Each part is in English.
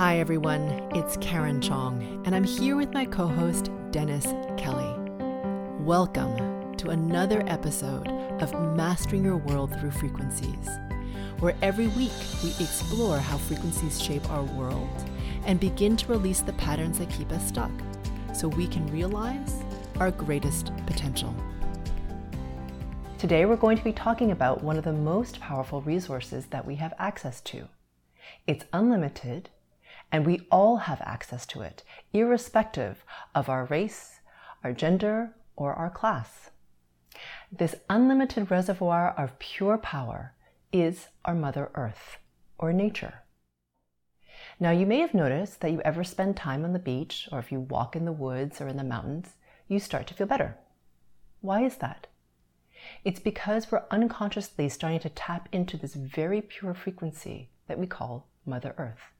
Hi, everyone. It's Karen Chong, and I'm here with my co host, Dennis Kelly. Welcome to another episode of Mastering Your World Through Frequencies, where every week we explore how frequencies shape our world and begin to release the patterns that keep us stuck so we can realize our greatest potential. Today, we're going to be talking about one of the most powerful resources that we have access to. It's unlimited, and we all have access to it, irrespective of our race, our gender, or our class. This unlimited reservoir of pure power is our Mother Earth, or nature. Now, you may have noticed that you ever spend time on the beach, or if you walk in the woods or in the mountains, you start to feel better. Why is that? It's because we're unconsciously starting to tap into this very pure frequency that we call Mother Earth.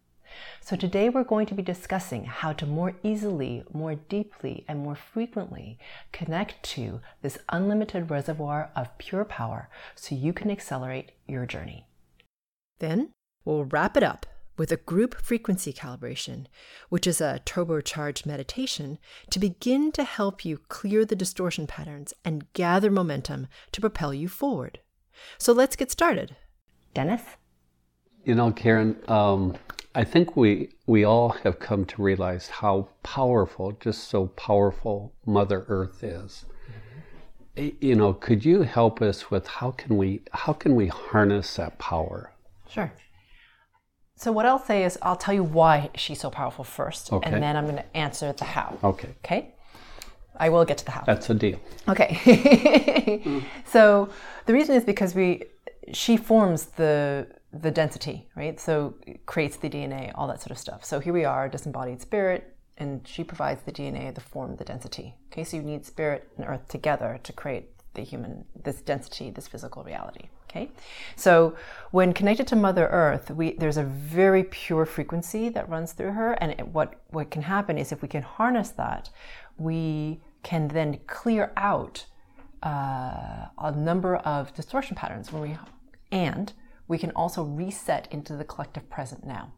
So, today we're going to be discussing how to more easily, more deeply, and more frequently connect to this unlimited reservoir of pure power so you can accelerate your journey. Then we'll wrap it up with a group frequency calibration, which is a turbocharged meditation to begin to help you clear the distortion patterns and gather momentum to propel you forward. So let's get started. Dennis? You know, Karen, um, I think we we all have come to realize how powerful, just so powerful, Mother Earth is. Mm-hmm. You know, could you help us with how can we how can we harness that power? Sure. So what I'll say is I'll tell you why she's so powerful first, okay. and then I'm going to answer the how. Okay. Okay. I will get to the how. That's a deal. Okay. mm. So the reason is because we she forms the the density, right? So creates the DNA, all that sort of stuff. So here we are, disembodied spirit, and she provides the DNA, the form, the density. Okay, so you need spirit and earth together to create the human, this density, this physical reality. Okay, so when connected to Mother Earth, we, there's a very pure frequency that runs through her, and it, what what can happen is if we can harness that, we can then clear out uh, a number of distortion patterns when we and we can also reset into the collective present now.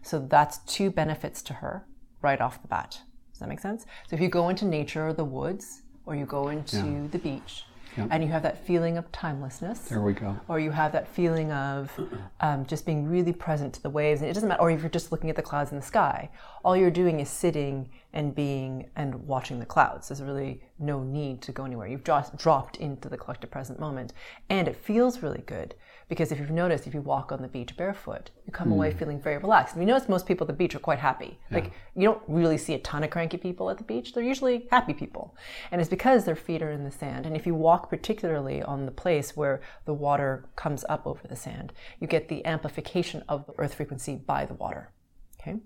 So that's two benefits to her right off the bat. Does that make sense? So if you go into nature or the woods, or you go into yeah. the beach, and you have that feeling of timelessness. There we go. Or you have that feeling of um, just being really present to the waves. And it doesn't matter, or if you're just looking at the clouds in the sky, all you're doing is sitting and being and watching the clouds. There's really no need to go anywhere. You've just dropped into the collective present moment. And it feels really good because if you've noticed, if you walk on the beach barefoot, you come mm. away hmm. feeling very relaxed. And you notice most people at the beach are quite happy. Yeah. Like you don't really see a ton of cranky people at the beach. They're usually happy people. And it's because their feet are in the sand. And if you walk particularly on the place where the water comes up over the sand, you get the amplification of the earth frequency by the water. Okay?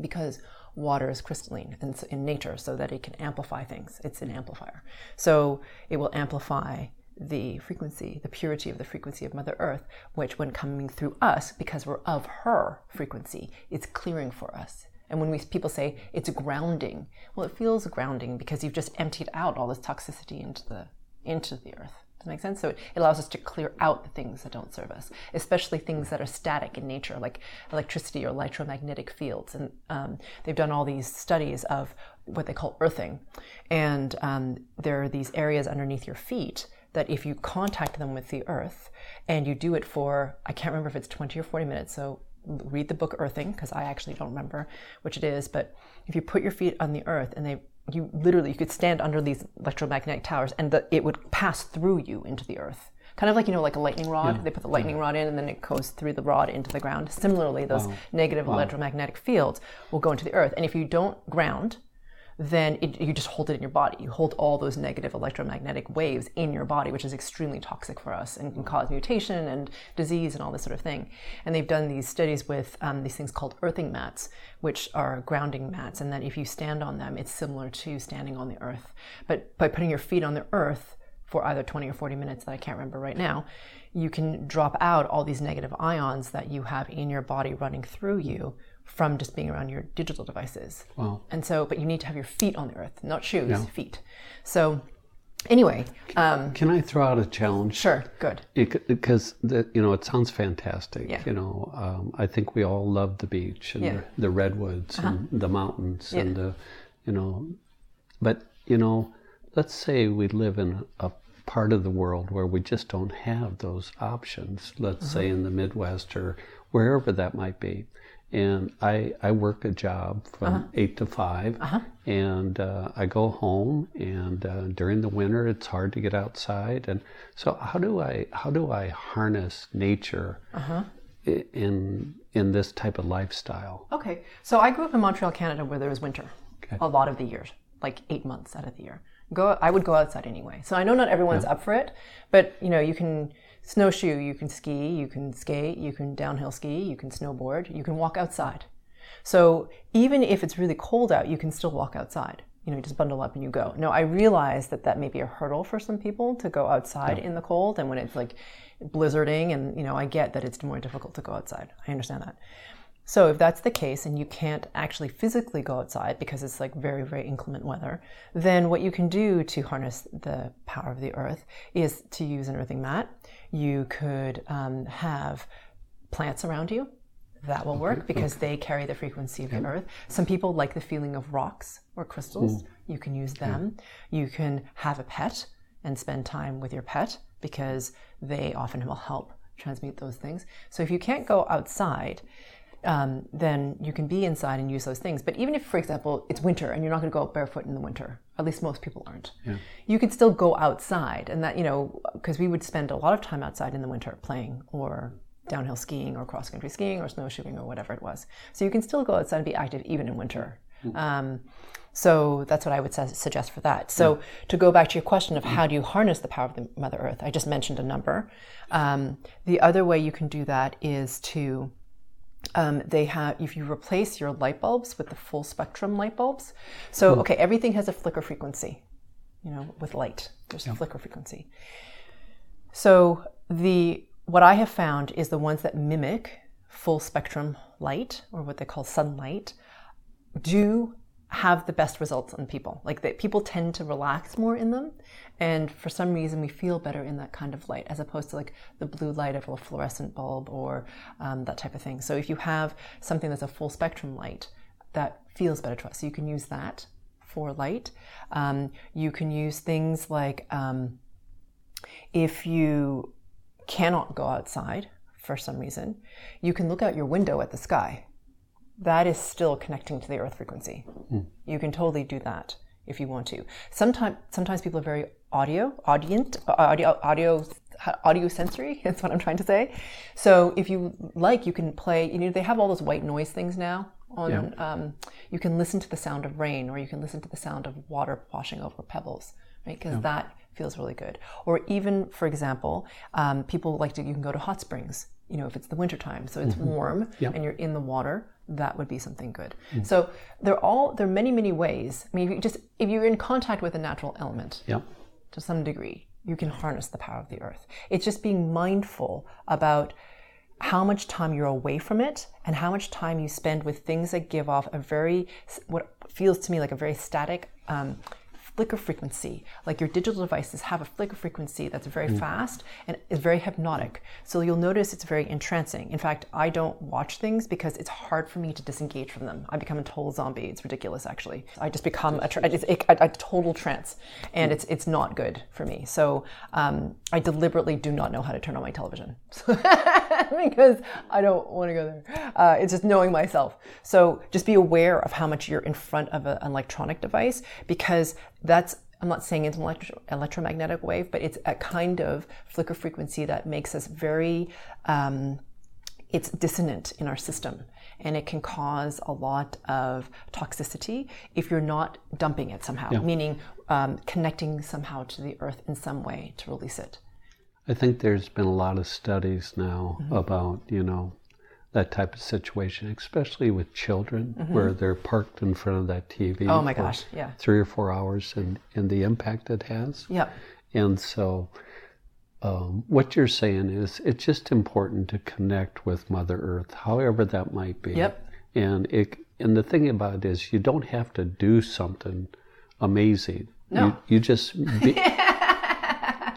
Because water is crystalline in, in nature so that it can amplify things. It's an amplifier. So it will amplify the frequency, the purity of the frequency of Mother Earth, which, when coming through us, because we're of her frequency, it's clearing for us. And when we people say it's grounding, well, it feels grounding because you've just emptied out all this toxicity into the into the earth. Does that make sense? So it allows us to clear out the things that don't serve us, especially things that are static in nature, like electricity or electromagnetic fields. And um, they've done all these studies of what they call earthing, and um, there are these areas underneath your feet that if you contact them with the earth and you do it for, I can't remember if it's 20 or 40 minutes, so read the book Earthing, because I actually don't remember which it is, but if you put your feet on the earth and they you literally you could stand under these electromagnetic towers and the, it would pass through you into the earth kind of like you know like a lightning rod yeah. they put the lightning yeah. rod in and then it goes through the rod into the ground similarly those wow. negative wow. electromagnetic fields will go into the earth and if you don't ground then it, you just hold it in your body. You hold all those negative electromagnetic waves in your body, which is extremely toxic for us and can cause mutation and disease and all this sort of thing. And they've done these studies with um, these things called earthing mats, which are grounding mats, and that if you stand on them, it's similar to standing on the earth. But by putting your feet on the earth for either 20 or 40 minutes that I can't remember right now, you can drop out all these negative ions that you have in your body running through you from just being around your digital devices. Wow. And so, but you need to have your feet on the earth, not shoes, yeah. feet. So Anyway, um, Can I throw out a challenge? sure, good. Because you know it sounds fantastic. Yeah. You know, um, I think we all love the beach and Yeah. Uh-huh. the, the redwoods and the mountains and the, you know, but you know, let's say we live in a part of the world where we just don't have those options. Let's say Uh-huh. in the Midwest or wherever that might be. And I, I work a job from Uh-huh. eight to 5 and uh, I go home. And uh, during the winter, it's hard to get outside. And so, how do I how do I harness nature i- in in this type of lifestyle? Okay, so I grew up in Montreal, Canada, where there was winter Okay. a lot of the years, like eight months out of the year. Go, I would go outside anyway. So I know not everyone's up for it, but you know, you can snowshoe, you can ski, you can skate, you can downhill ski, you can snowboard, you can walk outside. So even if it's really cold out, you can still walk outside. You know, you just bundle up and you go. Now, I realize that that may be a hurdle for some people to go outside in the cold, and when it's like blizzarding, and you know, I get that it's more difficult to go outside. I understand that. So if that's the case and you can't actually physically go outside because it's like very, very inclement weather, then what you can do to harness the power of the earth is to use an earthing mat. You could um, have plants around you. That will work because they carry the frequency of the earth. Some people like the feeling of rocks or crystals. You can use them. You can have a pet and spend time with your pet because they often will help transmute those things. So if you can't go outside, um, then you can be inside and use those things. But even if, for example, it's winter and you're not going to go out barefoot in the winter, at least most people aren't, you could still go outside. And that, you know, because we would spend a lot of time outside in the winter playing or downhill skiing or cross country skiing or snowshoeing or whatever it was. So you can still go outside and be active even in winter. Um, so that's what I would suggest for that. So to go back to your question of how do you harness the power of the Mother Earth, I just mentioned a number. Um, the other way you can do that is to um, they have if you replace your light bulbs with the full spectrum light bulbs. So okay, everything has a flicker frequency. You know, with light, there's a flicker frequency. So the what I have found is the ones that mimic full spectrum light or what they call sunlight do have the best results on people. Like that people tend to relax more in them and for some reason we feel better in that kind of light as opposed to like the blue light of a fluorescent bulb or um, that type of thing. So if you have something that's a full spectrum light that feels better to us, so you can use that for light. Um, you can use things like um, if you cannot go outside for some reason, you can look out your window at the sky. That is still connecting to the earth frequency. You can totally do that if you want to. Sometimes, sometimes people are very audio, audient, uh, audio, audio, audio sensory. That's what I'm trying to say. So if you like, you can play. You know, they have all those white noise things now. On, um, you can listen to the sound of rain, or you can listen to the sound of water washing over pebbles, right? Because that feels really good. Or even, for example, um, people like to. You can go to hot springs. You know, if it's the wintertime, so it's warm and you're in the water, that would be something good. So they're all there are many many ways. I mean, if you just if you're in contact with a natural element Yeah. to some degree, you can harness the power of the earth. It's just being mindful about how much time you're away from it and how much time you spend with things that give off a very what feels to me like a very static um, flicker frequency. Like your digital devices have a flicker frequency that's very fast and is very hypnotic. So you'll notice it's very entrancing. In fact, I don't watch things because it's hard for me to disengage from them. I become a total zombie. It's ridiculous, actually. I just become a, tra- a, a, a total trance, and it's it's not good for me. So um, I deliberately do not know how to turn on my television because I don't want to go there. Uh, it's just knowing myself. So just be aware of how much you're in front of an electronic device because that's I'm not saying it's an electro- electromagnetic wave, but it's a kind of flicker frequency that makes us very, um, it's dissonant in our system. And it can cause a lot of toxicity if you're not dumping it somehow, meaning um, connecting somehow to the earth in some way to release it. I think there's been a lot of studies now Mm-hmm. about, you know, that type of situation, especially with children, where they're parked in front of that TV Mm-hmm. Oh my for gosh, yeah. three or four hours and, and the impact it has. Yeah. And so, um, what you're saying is it's just important to connect with Mother Earth, however that might be. Yep. And it and the thing about it is, you don't have to do something amazing. No. You, you just be,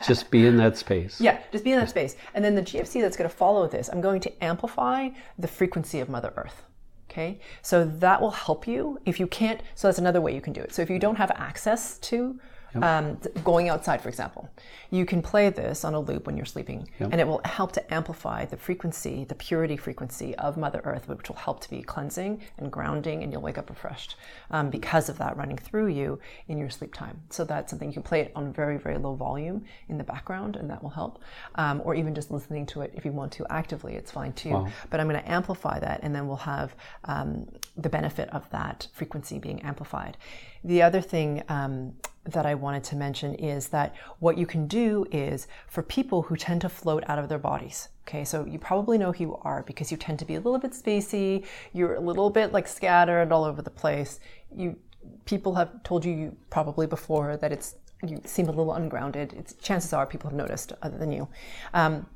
just be in that space. Yeah, just be in that space. And then the GFC that's going to follow this, I'm going to amplify the frequency of Mother Earth. Okay, so that will help you if you can't. So that's another way you can do it. So if you don't have access to um, going outside, for example, you can play this on a loop when you're sleeping, Yep. and it will help to amplify the frequency, the purity frequency of Mother Earth, which will help to be cleansing and grounding, and you'll wake up refreshed um, because of that running through you in your sleep time. So that's something you can play it on very, very low volume in the background, and that will help. Um, or even just listening to it if you want to actively, it's fine too. But I'm going to amplify that, and then we'll have um, the benefit of that frequency being amplified. The other thing um, that I wanted to mention is that what you can do is for people who tend to float out of their bodies. Okay, so you probably know who you are because you tend to be a little bit spacey, you're a little bit like scattered all over the place. You people have told you, probably before that it's you seem a little ungrounded. It's chances are people have noticed other than you. Um,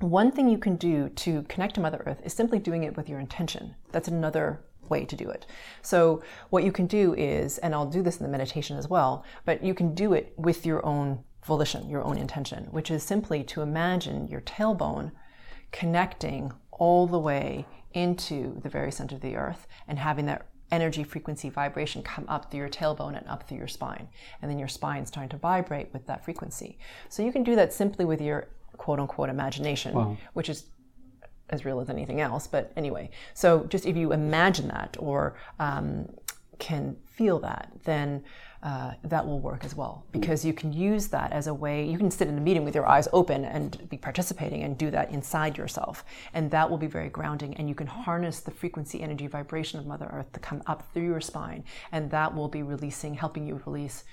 one thing you can do to connect to Mother Earth is simply doing it with your intention. That's another way to do it. So, what you can do is, and I'll do this in the meditation as well, but you can do it with your own volition, your own intention, which is simply to imagine your tailbone connecting all the way into the very center of the earth and having that energy frequency vibration come up through your tailbone and up through your spine. And then your spine starting to vibrate with that frequency. So you can do that simply with your quote unquote imagination, which is as real as anything else. But anyway, so just if you imagine that or um, can feel that, then uh, that will work as well because you can use that as a way. You can sit in a meeting with your eyes open and be participating and do that inside yourself, and that will be very grounding. And you can harness the frequency, energy, vibration of Mother Earth to come up through your spine, and that will be releasing, helping you release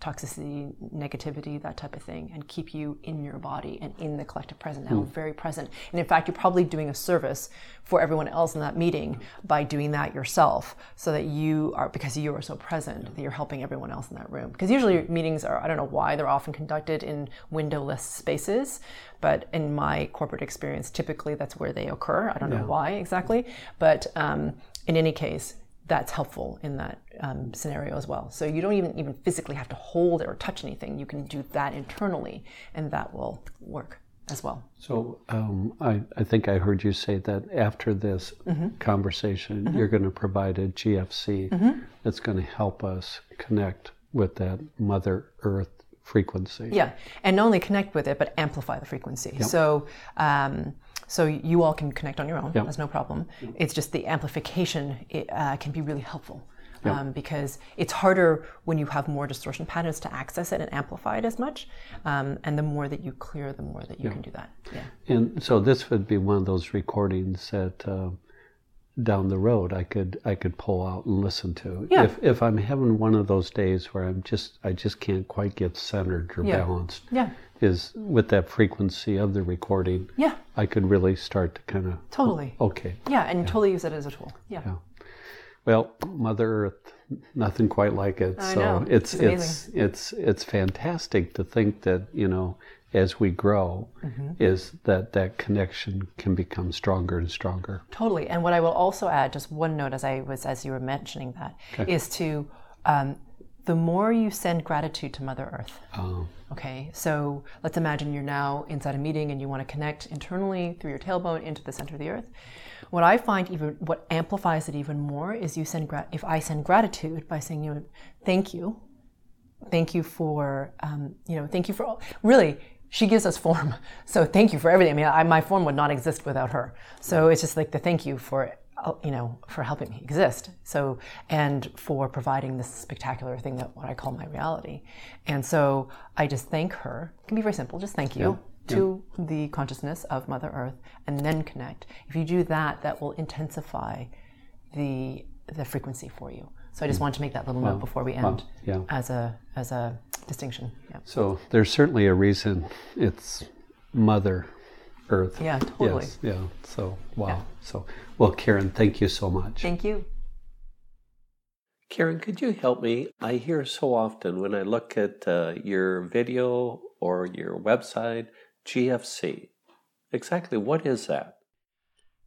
toxicity, negativity, that type of thing, and keep you in your body and in the collective present now, very present. And in fact, you're probably doing a service for everyone else in that meeting by doing that yourself, so that you are, because you are so present, that you're helping everyone else in that room. Because usually meetings are, I don't know why, they're often conducted in windowless spaces, but in my corporate experience, typically that's where they occur. I don't know why exactly, but um, in any case, that's helpful in that um, scenario as well. So you don't even even physically have to hold it or touch anything. You can do that internally, and that will work as well. So um, I, I think I heard you say that after this conversation, you're going to provide a GFC that's going to help us connect with that Mother Earth frequency. Yeah, and not only connect with it, but amplify the frequency. So. Um, so you all can connect on your own. Yeah. That's no problem. It's just the amplification it, uh, can be really helpful. Um, because it's harder when you have more distortion patterns to access it and amplify it as much. Um, and the more that you clear, the more that you can do that. Yeah. And so this would be one of those recordings that uh, down the road I could I could pull out and listen to. Yeah. If if I'm having one of those days where I'm just I just can't quite get centered or Yeah. balanced. Yeah. Is with that frequency of the recording, Yeah. I could really start to kind of Totally. okay. Yeah, and totally use it as a tool. Yeah. Yeah. Well, Mother Earth, nothing quite like it. I so know. it's It's it's it's it's fantastic to think that you know as we grow, Mm-hmm. is that that connection can become stronger and stronger. Totally. And what I will also add, just one note as I was as you were mentioning that, is to um, the more you send gratitude to Mother Earth. Um, Okay, so let's imagine you're now inside a meeting and you want to connect internally through your tailbone into the center of the earth. What I find even what amplifies it even more is you send gra- if I send gratitude by saying you know thank you, thank you for um, you know thank you for all really she gives us form so thank you for everything. I mean I, my form would not exist without her. So it's just like the thank you for Oh, you know for helping me exist. So and for providing this spectacular thing that what i call my reality. And so i just thank her it can be very simple just thank you to the consciousness of mother earth and then connect. If you do that that will intensify the the frequency for you. So i just hmm. wanted to make that little note before we end yeah. as a as a distinction. Yeah. So there's certainly a reason it's Mother Earth. Yeah, totally. Yes, yeah. So wow. So well, Karen, thank you so much. thank you Karen, could you help me? I hear so often when I look at uh, your video or your website, GFC. Exactly what is that?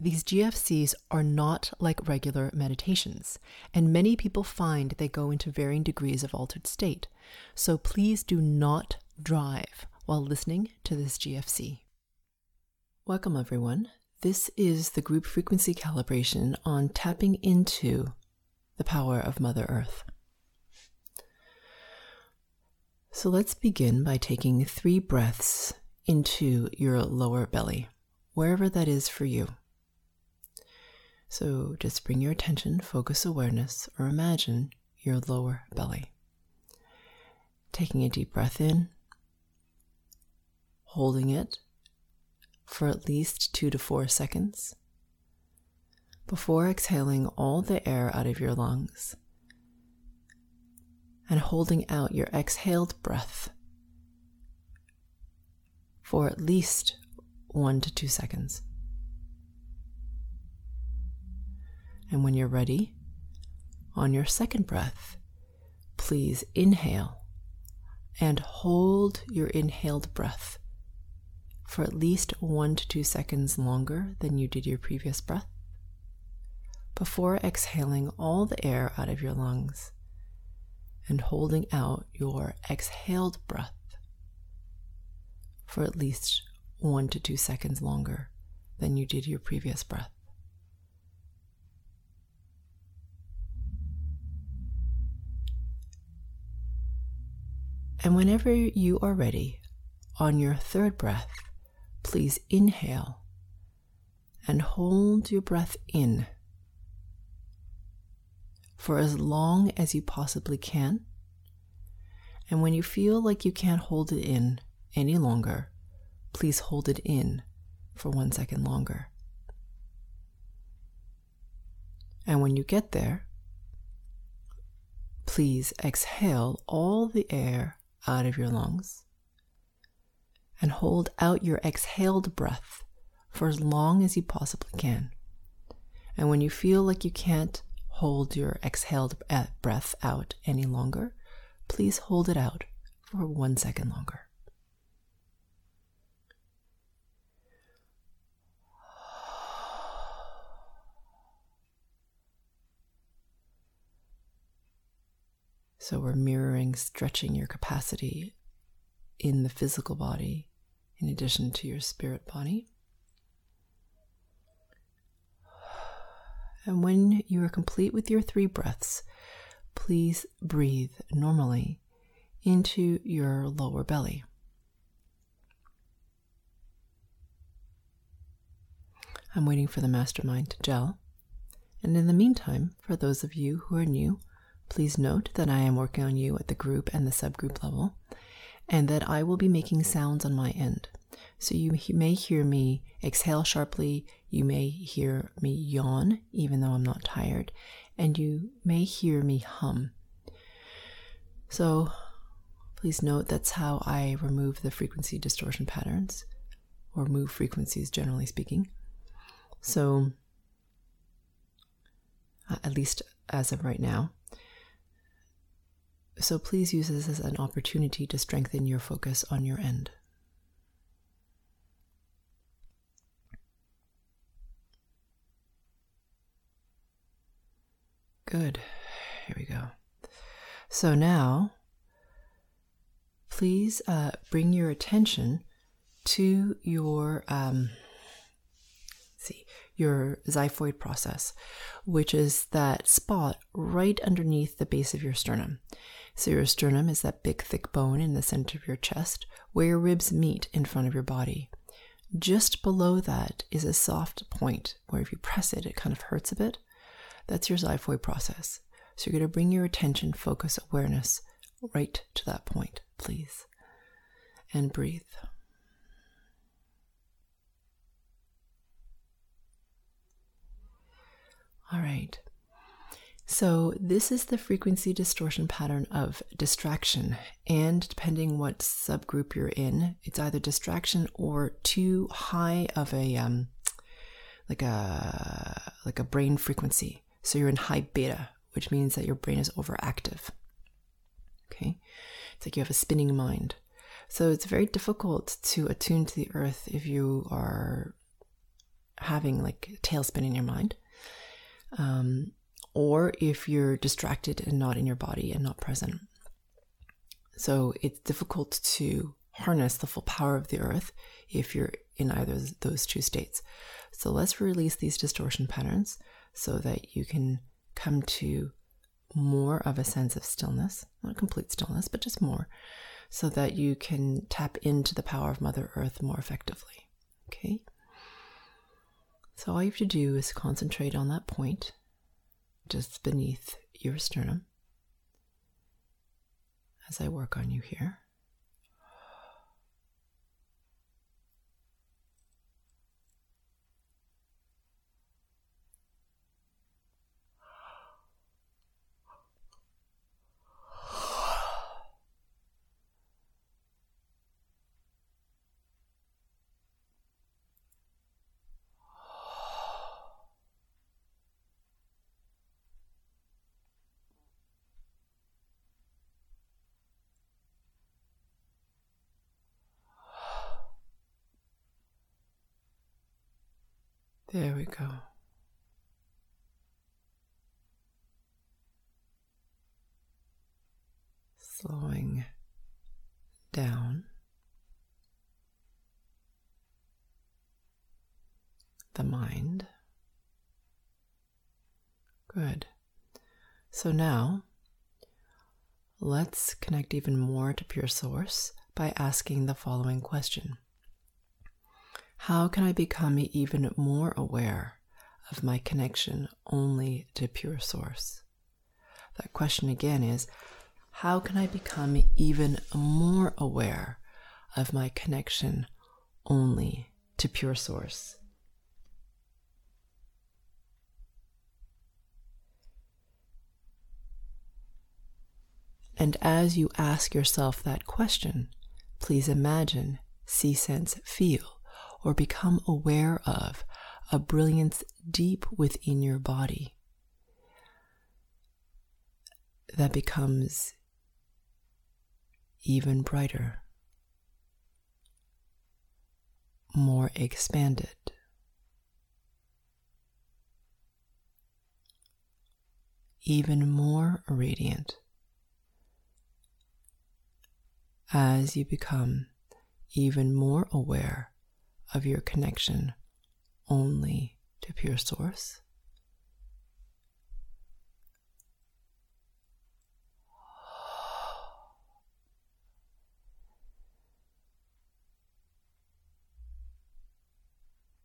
these GFCs are not like regular meditations, and many people find they go into varying degrees of altered state. So please do not drive while listening to this GFC. Welcome, everyone. This is the group frequency calibration on tapping into the power of Mother Earth. So let's begin by taking three breaths into your lower belly, wherever that is for you. So just bring your attention, focus awareness, or imagine your lower belly. Taking a deep breath in, holding it for at least two to four seconds before exhaling all the air out of your lungs and holding out your exhaled breath for at least one to two seconds. And when you're ready, on your second breath, please inhale and hold your inhaled breath for at least one to two seconds longer than you did your previous breath before exhaling all the air out of your lungs and holding out your exhaled breath for at least one to two seconds longer than you did your previous breath. And whenever you are ready, on your third breath, please inhale and hold your breath in for as long as you possibly can. And when you feel like you can't hold it in any longer, please hold it in for one second longer. And when you get there, please exhale all the air out of your lungs and hold out your exhaled breath for as long as you possibly can. And when you feel like you can't hold your exhaled breath out any longer, please hold it out for one second longer. So we're mirroring, stretching your capacity in the physical body in addition to your spirit body. And when you are complete with your three breaths, please breathe normally into your lower belly. I'm waiting for the mastermind to gel. And in the meantime, for those of you who are new, Please note that I am working on you at the group and the subgroup level, and that I will be making sounds on my end. So you may hear me exhale sharply, you may hear me yawn, even though I'm not tired, and you may hear me hum. So please note that's how I remove the frequency distortion patterns, or move frequencies generally speaking. So, uh, at least as of right now. So please use this as an opportunity to strengthen your focus on your end. Good. Here we go. So now, please uh, bring your attention to your um, see your xiphoid process, which is that spot right underneath the base of your sternum. So, your sternum is that big, thick bone in the center of your chest where your ribs meet in front of your body. Just below that is a soft point where if you press it, it kind of hurts a bit. That's your xiphoid process. So you're going to bring your attention, focus, awareness right to that point, please. And breathe. All right. So, this is the frequency distortion pattern of distraction. And depending what subgroup you're in, it's either distraction or too high of a, um, like a, like a brain frequency. So you're in high beta, which means that your brain is overactive. Okay. It's like you have a spinning mind. So it's very difficult to attune to the earth if you are having like tailspin in your mind. Um, or if you're distracted and not in your body and not present. So it's difficult to harness the full power of the earth if you're in either of those two states. So let's release these distortion patterns so that you can come to more of a sense of stillness, not complete stillness, but just more, so that you can tap into the power of Mother Earth more effectively. Okay? So all you have to do is concentrate on that point just beneath your sternum as I work on you here. There we go. Slowing down the mind. Good. So now let's connect even more to Pure Source by asking the following question how can I become even more aware of my connection only to pure source? That question again is how can I become even more aware of my connection only to pure source? And as you ask yourself that question, please imagine, see, sense, feel or become aware of a brilliance deep within your body that becomes even brighter, more expanded. Even more radiant as you become even more aware of your connection only to pure source.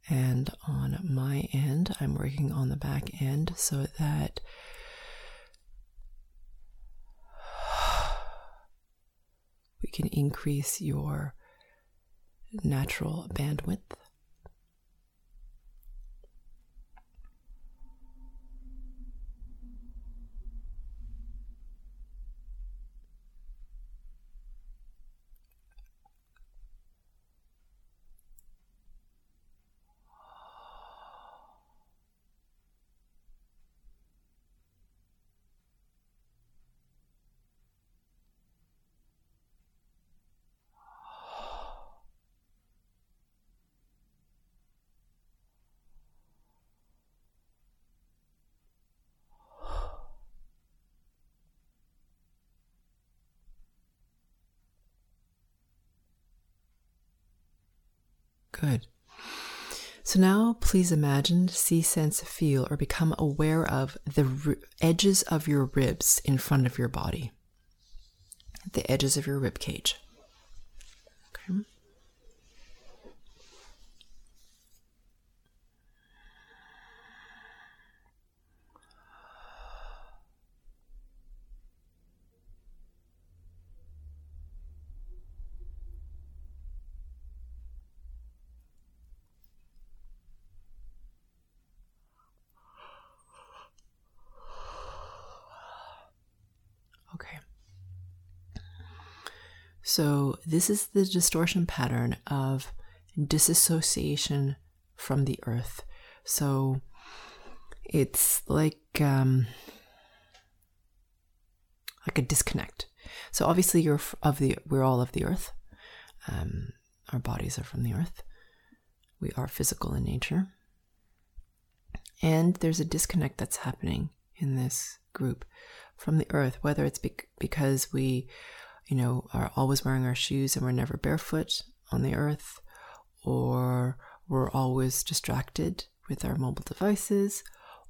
And on my end, I'm working on the back end so that we can increase your natural bandwidth. Good. So now please imagine, see, sense, feel, or become aware of the r- edges of your ribs in front of your body, the edges of your rib cage. Okay. So, this is the distortion pattern of disassociation from the earth. So, it's like um, like a disconnect. So obviously, you're of the we're all of the earth. Um, our bodies are from the earth. We are physical in nature, and there's a disconnect that's happening in this group from the earth. Whether it's because we, you know, are always wearing our shoes and we're never barefoot on the earth, or we're always distracted with our mobile devices,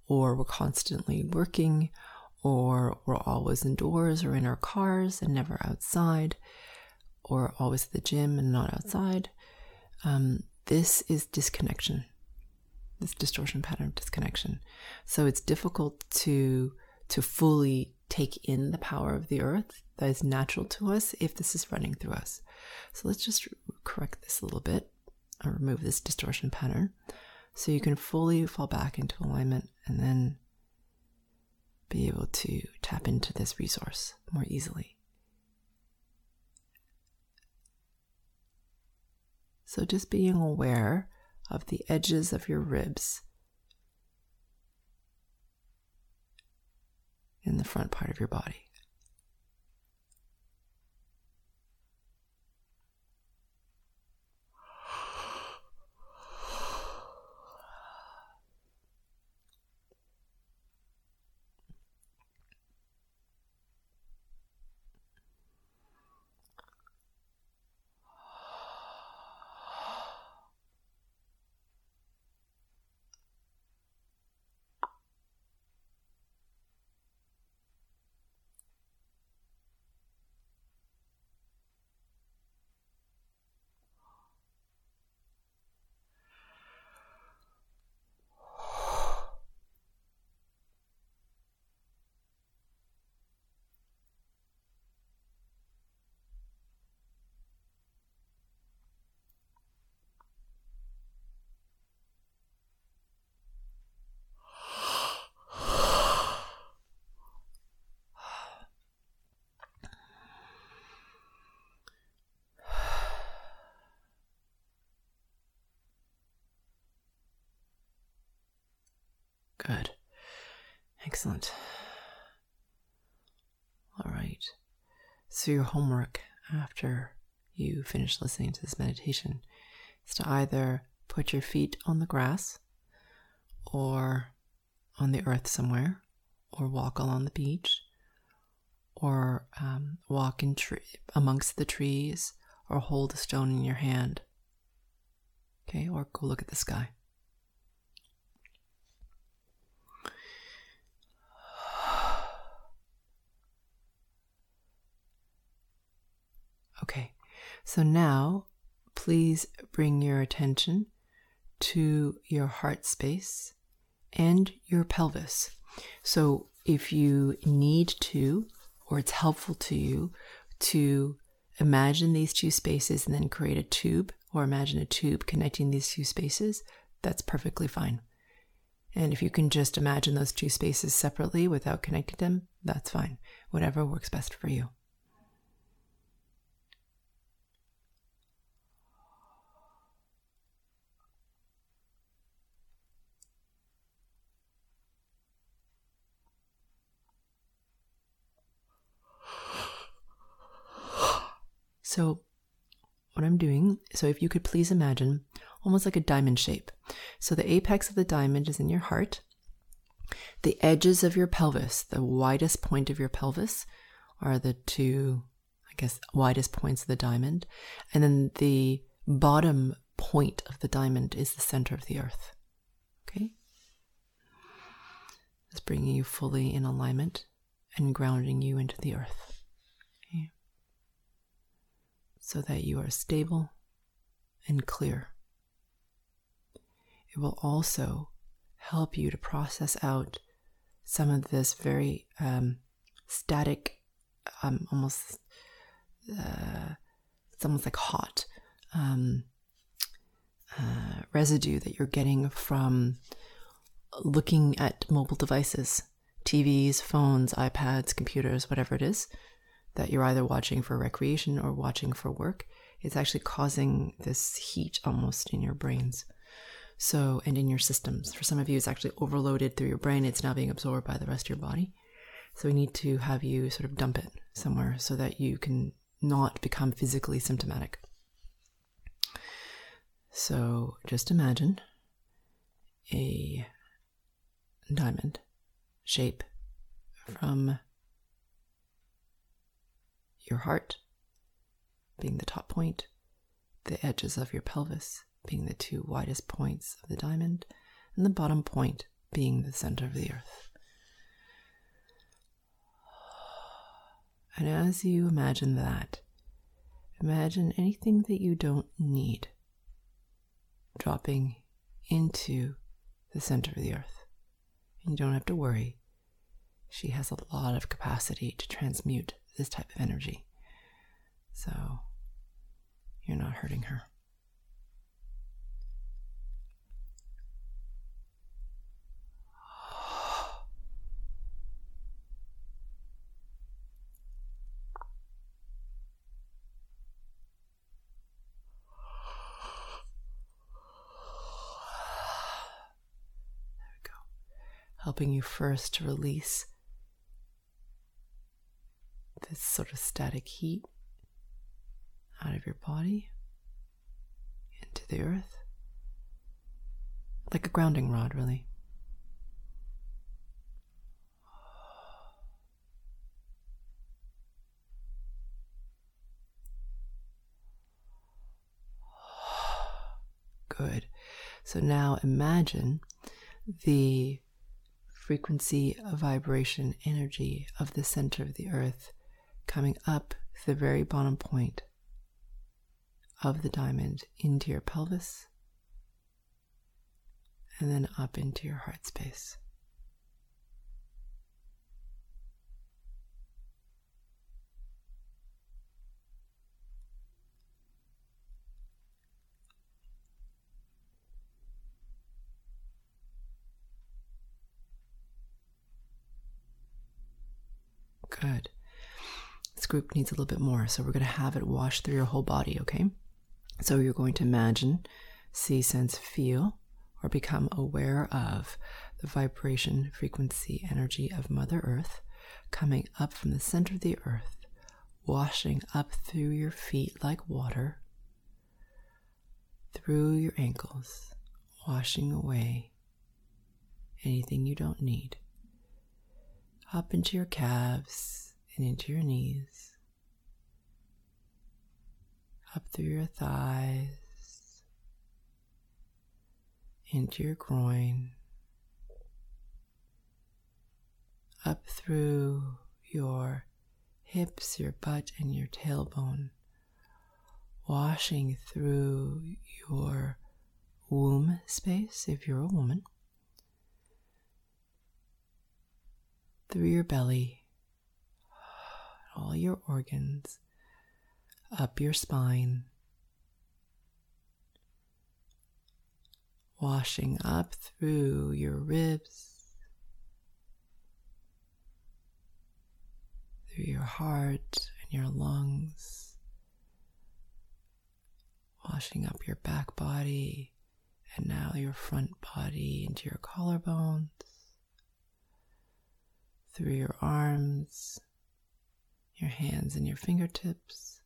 or we're constantly working, or we're always indoors or in our cars and never outside, or always at the gym and not outside. Um, this is disconnection, this distortion pattern of disconnection. So it's difficult to to fully take in the power of the earth that is natural to us if this is running through us. So let's just correct this a little bit or remove this distortion pattern so you can fully fall back into alignment and then be able to tap into this resource more easily. So, just being aware of the edges of your ribs in the front part of your body. Good. Excellent. All right. So, your homework after you finish listening to this meditation is to either put your feet on the grass or on the earth somewhere, or walk along the beach, or um, walk in tre- amongst the trees, or hold a stone in your hand. Okay, or go look at the sky. Okay, so now please bring your attention to your heart space and your pelvis. So if you need to, or it's helpful to you, to imagine these two spaces and then create a tube, or imagine a tube connecting these two spaces, that's perfectly fine. And if you can just imagine those two spaces separately without connecting them, that's fine. Whatever works best for you. So, what I'm doing, so if you could please imagine almost like a diamond shape. So, the apex of the diamond is in your heart. The edges of your pelvis, the widest point of your pelvis, are the two, I guess, widest points of the diamond. And then the bottom point of the diamond is the center of the earth. Okay? It's bringing you fully in alignment and grounding you into the earth so that you are stable and clear. It will also help you to process out some of this very um, static, um, almost, uh, it's almost like hot um, uh, residue that you're getting from looking at mobile devices, TVs, phones, iPads, computers, whatever it is that you're either watching for recreation or watching for work, it's actually causing this heat almost in your brains. So, and in your systems. For some of you, it's actually overloaded through your brain. It's now being absorbed by the rest of your body. So, we need to have you sort of dump it somewhere so that you can not become physically symptomatic. So, just imagine a diamond shape from your heart being the top point, the edges of your pelvis being the two widest points of the diamond, and the bottom point being the center of the earth. And as you imagine that, imagine anything that you don't need dropping into the center of the earth. And you don't have to worry. She has a lot of capacity to transmute this type of energy. So you're not hurting her. helping you first to release this sort of static heat out of your body into the earth. Like a grounding rod, really. Good. So now imagine the frequency, vibration, energy of the center of the earth coming up to the very bottom point of the diamond into your pelvis and then up into your heart space. Good. This group needs a little bit more, so we're going to have it wash through your whole body, okay? So you're going to imagine, see, sense, feel, or become aware of the vibration, frequency, energy of Mother Earth coming up from the center of the earth, washing up through your feet like water, through your ankles, washing away anything you don't need up into your calves and into your knees, up through your thighs, into your groin, up through your hips, your butt, and your tailbone, washing through your womb space if you're a woman. Through your belly, all your organs, up your spine, washing up through your ribs, through your heart and your lungs, washing up your back body and now your front body into your collarbones through your arms, your hands, and your fingertips,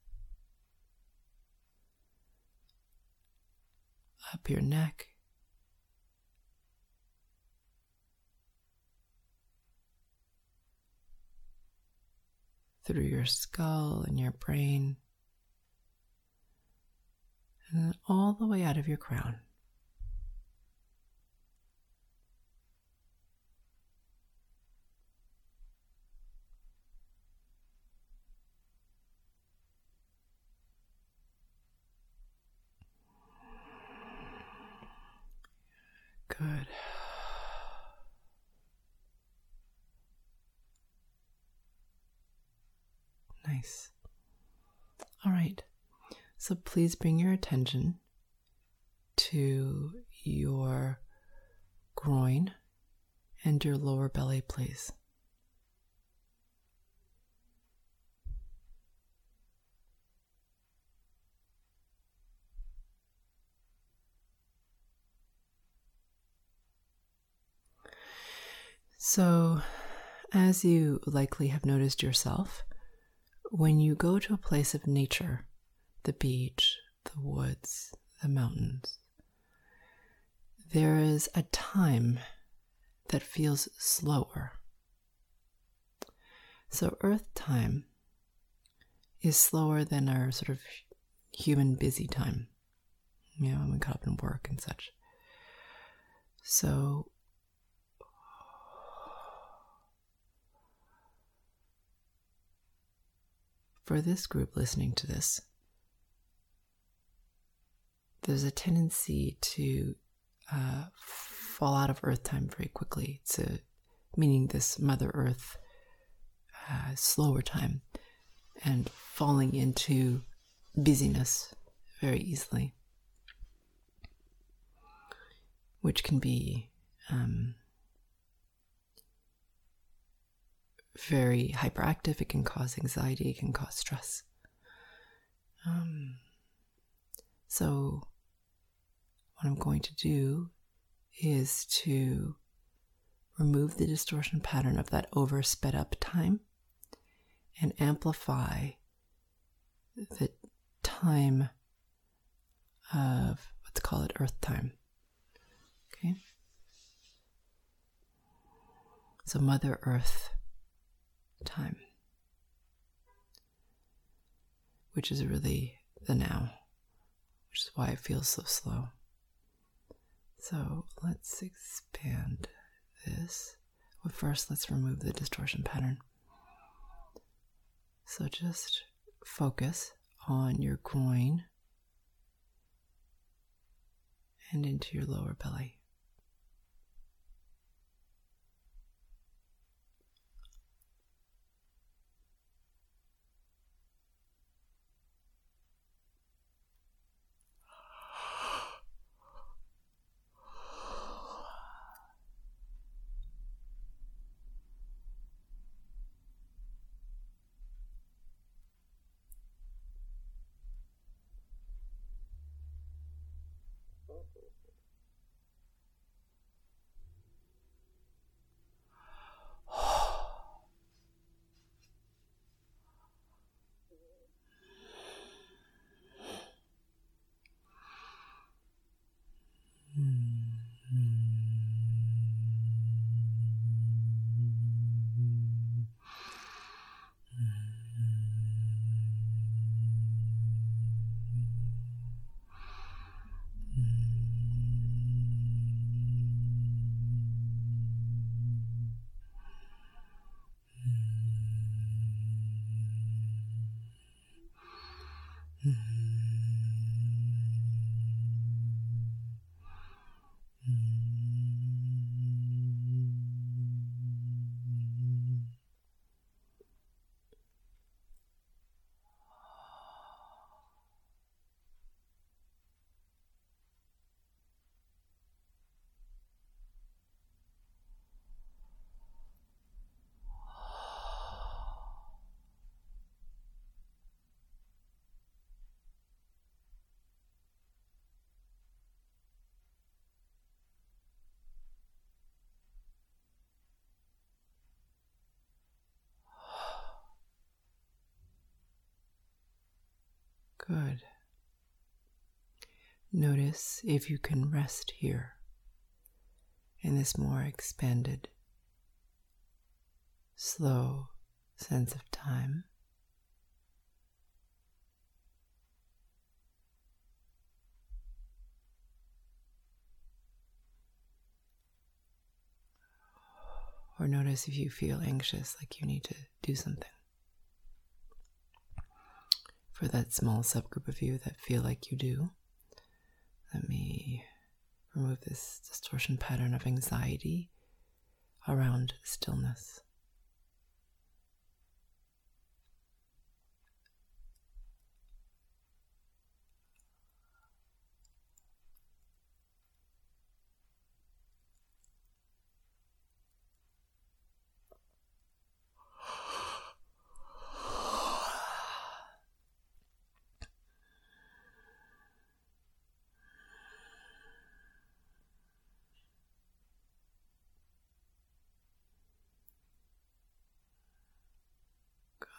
up your neck. Through your skull and your brain, and then all the way out of your crown. Good. Nice. All right. So please bring your attention to your groin and your lower belly, please. So, as you likely have noticed yourself, when you go to a place of nature, the beach, the woods, the mountains, there is a time that feels slower. So, Earth time is slower than our sort of human busy time, you know, when we caught up in work and such. So, for this group listening to this, there's a tendency to uh, fall out of Earth time very quickly. A, meaning this Mother Earth uh, slower time and falling into busyness very easily, which can be um, very hyperactive. It can cause anxiety. It can cause stress. Um, so, what I'm going to do is to remove the distortion pattern of that over sped up time and amplify the time of let's call it earth time okay so mother earth time which is really the now which is why it feels so slow. So let's expand this. But first let's remove the distortion pattern. So just focus on your groin and into your lower belly. Okay. Good. Notice if you can rest here in this more expanded, slow sense of time. Or notice if you feel anxious, like you need to do something for that small subgroup of you that feel like you do. Let me remove this distortion pattern of anxiety around stillness.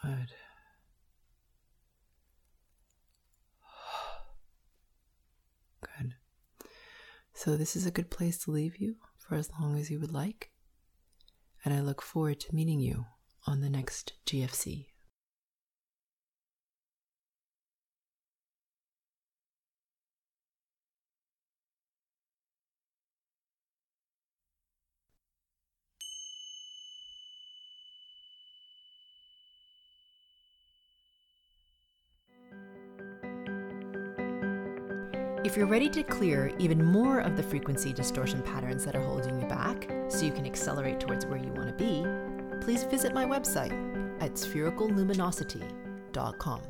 Good. Good. So, this is a good place to leave you for as long as you would like. And I look forward to meeting you on the next GFC. If you're ready to clear even more of the frequency distortion patterns that are holding you back so you can accelerate towards where you want to be, please visit my website at sphericalluminosity.com.